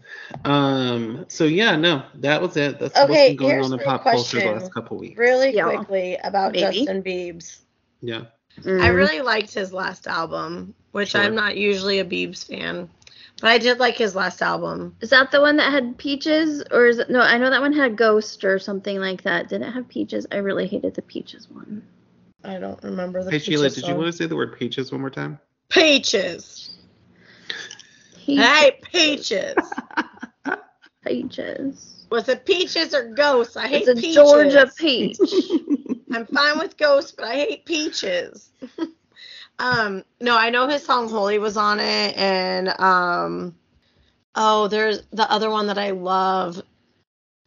Um. So yeah, no, that was it. That's Okay, what's been going on in my pop culture the last couple weeks. Really Yeah. quickly about Maybe. Justin Biebs. Yeah. I Mm. really liked his last album, which Sure. I'm not usually a Biebs fan. But I did like his last album. Is that the one that had peaches, or is it no? I know that one had ghost or something like that. Did it have peaches? I really hated the peaches one. I don't remember the Hey Sheila, Peaches did you want to say the word peaches one more time? Peaches. He Hey, peaches. peaches. Was it peaches or ghosts? I hate peaches. It's a peaches. Georgia peach. I'm fine with ghosts, but I hate peaches. um, no, I know his song Holy was on it, and um, oh, there's the other one that I love.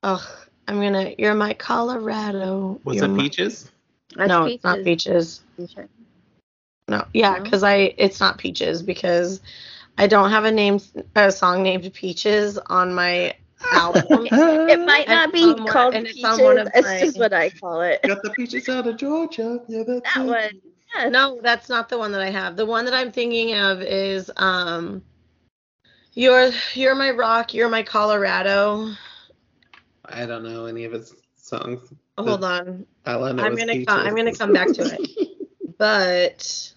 Ugh, I'm gonna. You're my Colorado. Was You're it my- peaches? That's no, it's not peaches. Sure. No, yeah, No? because I it's not peaches because I don't have a name a song named Peaches on my album. It might not it's be on one- called and peaches. it's on one of It's my- just what I call it. Got the peaches out of Georgia. Yeah, that's That it. one. Yes. No, that's not the one that I have. The one that I'm thinking of is um You're You're My Rock, You're My Colorado. I don't know any of his songs. Hold on. I know I'm gonna peaches. come, I'm gonna come back to it. But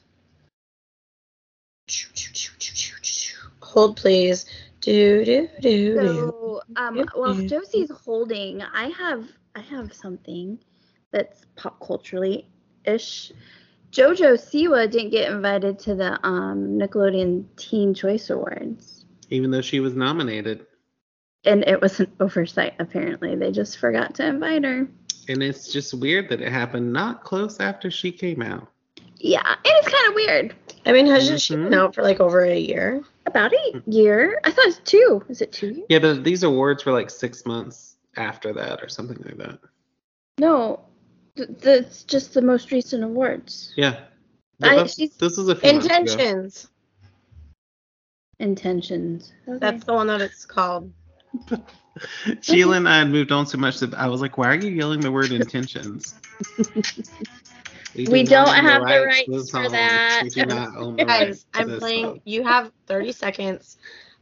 hold please. Do do do do. So, um, while Josie's holding, I have I have something that's pop culturally ish. Jojo Siwa didn't get invited to the um, Nickelodeon Teen Choice Awards. Even though she was nominated. And it was an oversight, apparently. They just forgot to invite her. And it's just weird that it happened not close after she came out. Yeah, and it's kind of weird. I mean, hasn't she Mhm. been out for like over a year? About a year. I thought it was two. Is it two years? Yeah, but these awards were like six months after that or something like that. No. Th- That's just the most recent awards. Yeah. I- this was a few months ago. Intentions. Intentions. Okay. That's the one that it's called. Sheila and I had moved on so much that I was like, why are you yelling the word intentions? We do don't not have the rights the for song. that. We do not own the rights Guys, to I'm playing. song. You have 30 seconds.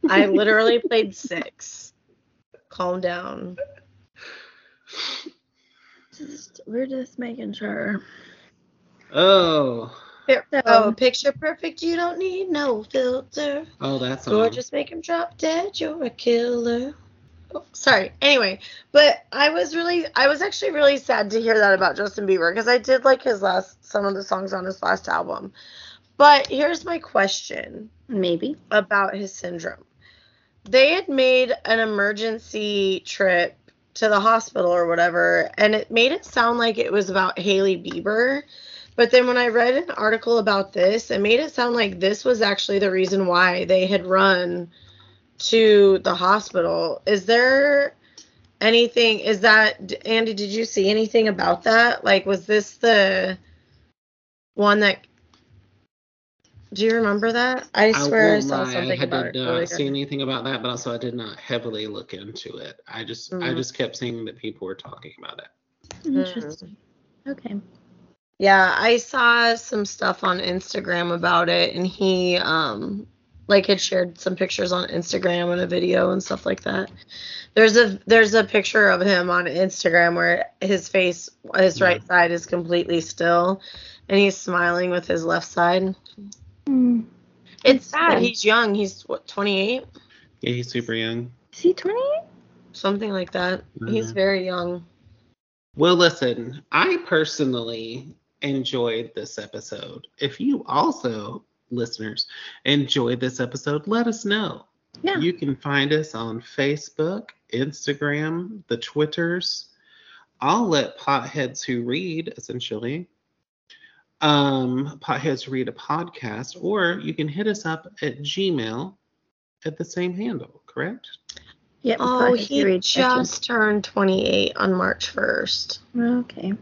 I literally played six. Calm down. Just, we're just making sure. Oh. So- Oh, picture perfect. You don't need no filter. Oh, that's song. Gorgeous, make him drop dead. You're a killer. Oh, sorry. Anyway, but I was really, I was actually really sad to hear that about Justin Bieber because I did like his last, some of the songs on his last album. But here's my question Maybe. about his syndrome. They had made an emergency trip to the hospital or whatever, and it made it sound like it was about Hailey Bieber. But then when I read an article about this, it made it sound like this was actually the reason why they had run to the hospital. Is there anything? Is that Andy? Did you see anything about that? Like, was this the one that? Do you remember that? I swear I, won't saw lie, something I about did it. not earlier. see anything about that, but also I did not heavily look into it. I just I Mhm. just kept seeing that people were talking about it. Interesting. Okay. Yeah, I saw some stuff on Instagram about it, and he um like had shared some pictures on Instagram and a video and stuff like that. There's a there's a picture of him on Instagram where his face his right side is completely still, and he's smiling with his left side. Hmm. It's sad. sad. He's young. He's what 28, Yeah, he's super young. Is he 28? something like that. He's Mhm. very young. Well, listen, I personally enjoyed this episode. If you also, listeners, enjoyed this episode, let us know. Yeah. You can find us on Facebook, Instagram, the Twitters. I'll let potheads who read, essentially, um, potheads who read a podcast, or you can hit us up at Gmail at the same handle, correct? Yep. Oh, he Read section. just turned 28 on March 1st. Okay.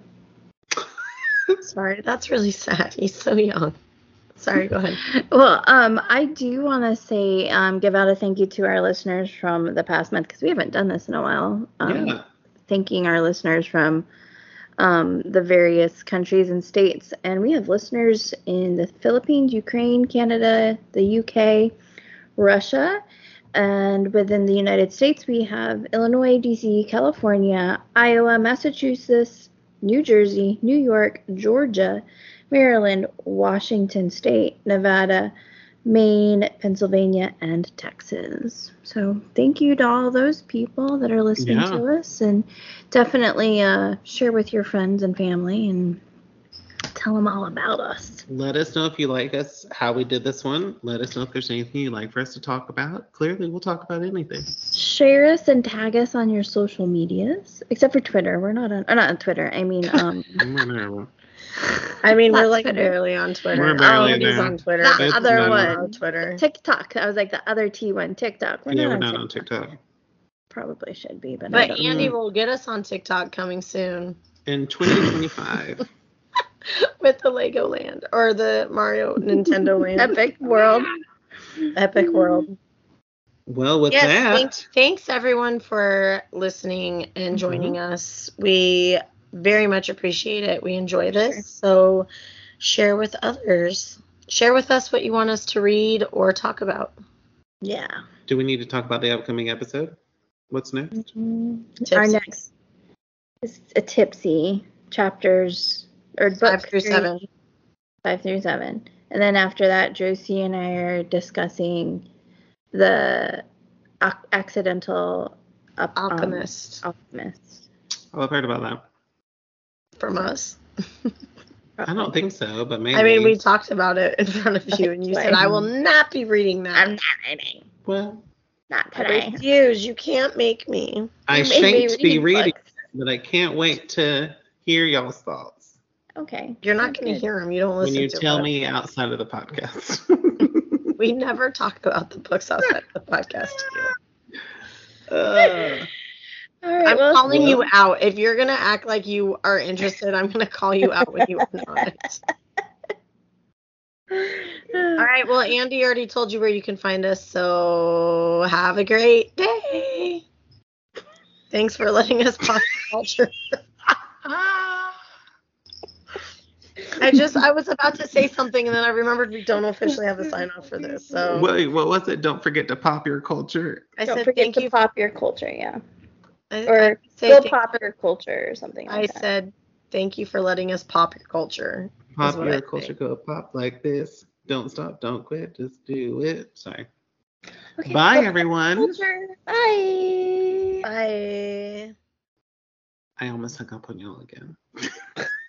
Sorry, that's really sad. He's so young. Sorry, go ahead. Well, um, I do want to say, um, give out a thank you to our listeners from the past month because we haven't done this in a while. Um, yeah. Thanking our listeners from um, the various countries and states, and we have listeners in the Philippines, Ukraine, Canada, the UK, Russia, and within the United States, we have Illinois, DC, California, Iowa, Massachusetts, New Jersey, New York, Georgia, Maryland, Washington State, Nevada, Maine, Pennsylvania, and Texas. So thank you to all those people that are listening Yeah. to us, and definitely uh, share with your friends and family and tell them all about us. Let us know if you like us, how we did this one. Let us know if there's anything you'd like for us to talk about. Clearly, we'll talk about anything. Share us and tag us on your social medias, except for Twitter. We're not on, uh, not on Twitter. I mean, um, I mean, we're like Twitter. barely on Twitter. We're barely oh, there. on Twitter. The It's other one. on Twitter. TikTok. I was like the other T one, TikTok. We're yeah, not, we're on, not TikTok. on TikTok. Probably should be, but, I But don't Andy know. will get us on TikTok coming soon In 2025. with the Lego Land or the Mario Nintendo Land. Epic World. Epic World. well, with yes, that, thanks, thanks everyone for listening and joining mm-hmm. us. We very much appreciate it. We enjoy this. Sure. So share with others. Share with us what you want us to read or talk about. Yeah. do we need to talk about the upcoming episode? What's next? Our next is a tipsy chapters or book Five through three, seven. Five through seven, and then after that, Josie and I are discussing the ac- accidental up, um, Alchemist alchemist. Oh, I've heard about that. From us. I don't think so, but maybe. I mean, we talked about it in front of you, and you said, "I will not be reading that." I'm not reading. Well, Not I today. refuse. You can't make me. I You made shan't be read reading, books. but I can't wait to hear y'all's thoughts Okay. You're not going to hear them. You don't listen. when listen you to tell them. me outside of the podcast. We never talk about the books outside of the podcast. Uh, All right. I'm well, calling you out. If you're going to act like you are interested, I'm going to call you out when you are not. All right. Well, Andy already told you where you can find us. So have a great day. Thanks for letting us pop culture. I just I was about to say something and then I remembered we don't officially have a sign off for this. So wait, what was it? Don't forget to pop your culture. I Don't said forget thank to you. pop your culture, yeah. I, Or I say go pop your culture or something I that. said thank you for letting us pop your culture. Pop your culture, go pop like this. Don't stop, don't quit, just do it. Sorry. Okay, Bye, go everyone. Culture. Bye. Bye. I almost hung up on y'all again.